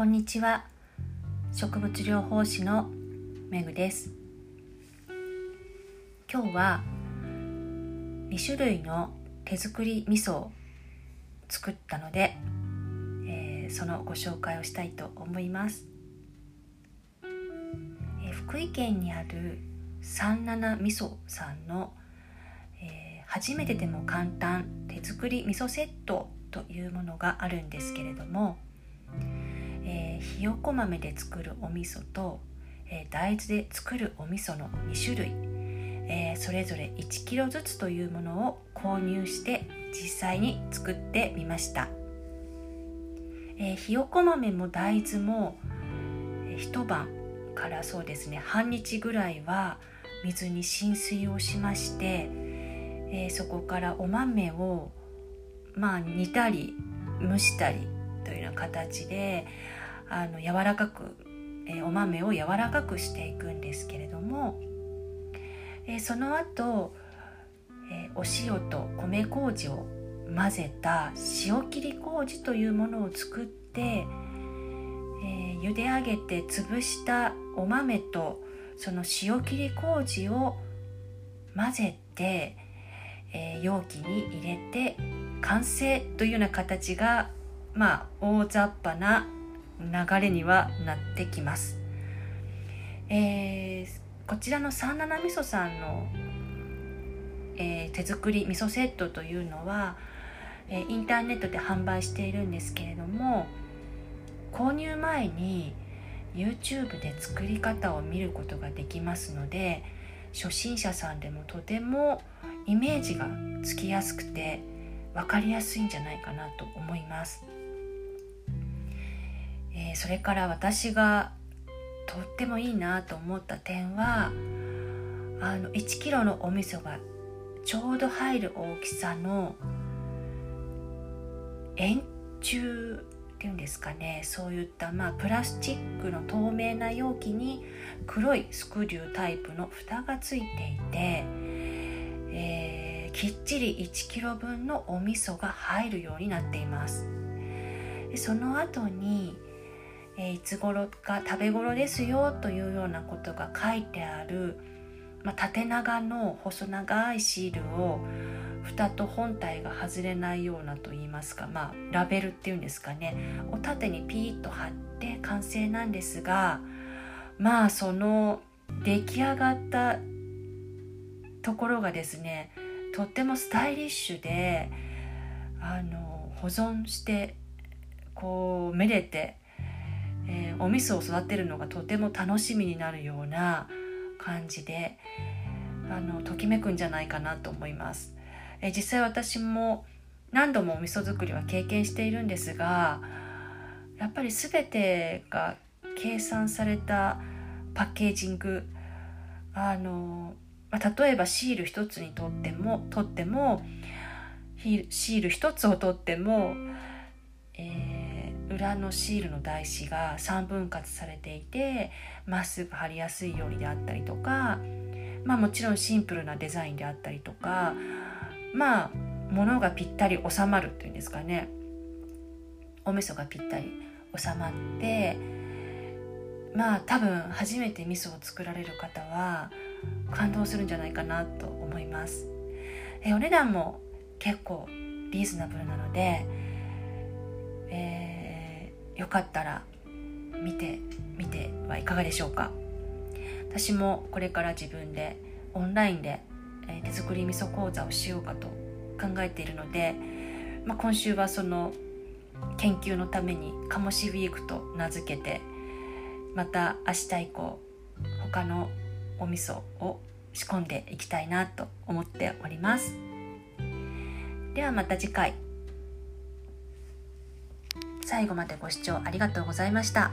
こんにちは。植物療法士のめぐです。今日は2種類の手作り味噌を作ったので、えー、そのご紹介をしたいと思います、えー、福井県にある三七味噌さんの、えー、初めてでも簡単手作り味噌セットというものがあるんですけれども、えー、ひよこ豆で作るお味噌と、えー、大豆で作るお味噌の2種類、えー、それぞれ 1kg ずつというものを購入して実際に作ってみました、えひよこ豆も大豆も、え一晩からそうですね半日ぐらいは水に浸水をしまして、えそこからお豆をまあ煮たり蒸したりというような形であの柔らかく、え、お豆を柔らかくしていくんですけれども、え、その後、え、お塩と米麹を混ぜた塩切り麹というものを作って、えー、茹で上げて潰したお豆とその塩切り麹を混ぜて、えー、容器に入れて完成というような形がまあ大雑把な流れにはなってきます。えー、こちらの三七味噌さんの、えー、手作り味噌セットというのは、えー、インターネットで販売しているんですけれども購入前に YouTube で作り方を見ることができますので初心者さんでもとてもイメージがつきやすくて分かりやすいんじゃないかなと思います。えー、それから私がとってもいいなと思った点はあの1キロのお味噌がちょうど入る大きさの円柱っていうんですかねそういったまあプラスチックの透明な容器に黒いスクリュータイプの蓋がついていて、きっちり1キロ分のお味噌が入るようになっています。でその後にえー、いつ頃か食べ頃ですよというようなことが書いてある、まあ、縦長の細長いシールを蓋と本体が外れないようなと言いますか、まあ、ラベルっていうんですかね。を縦にピーッと貼って完成なんですがまあその出来上がったところがですねとってもスタイリッシュであの保存してこうめでてえー、お味噌を育てるのがとても楽しみになるような感じであのときめくんじゃないかなと思います、えー、実際私も何度もお味噌作りは経験しているんですがやっぱり全てが計算されたパッケージングあの、まあ、例えばシール一つにとっても取ってもシール一つを取っても、えー裏のシールの台紙が3分割されていてまっすぐ貼りやすいようにであったりとかまあもちろんシンプルなデザインであったりとかまあ物がぴったり収まるっていうんですかね。お味噌がぴったり収まってまあ多分初めて味噌を作られる方は感動するんじゃないかなと思います。えお値段も結構リーズナブルなので、えーよかったら見てみてはいかがでしょうか。私もこれから自分でオンラインで手作り味噌講座をしようかと考えているので、まあ、今週はその研究のために「鴨しウィーク」と名付けてまた明日以降他のお味噌を仕込んでいきたいなと思っておりますではまた次回最後までご視聴ありがとうございました。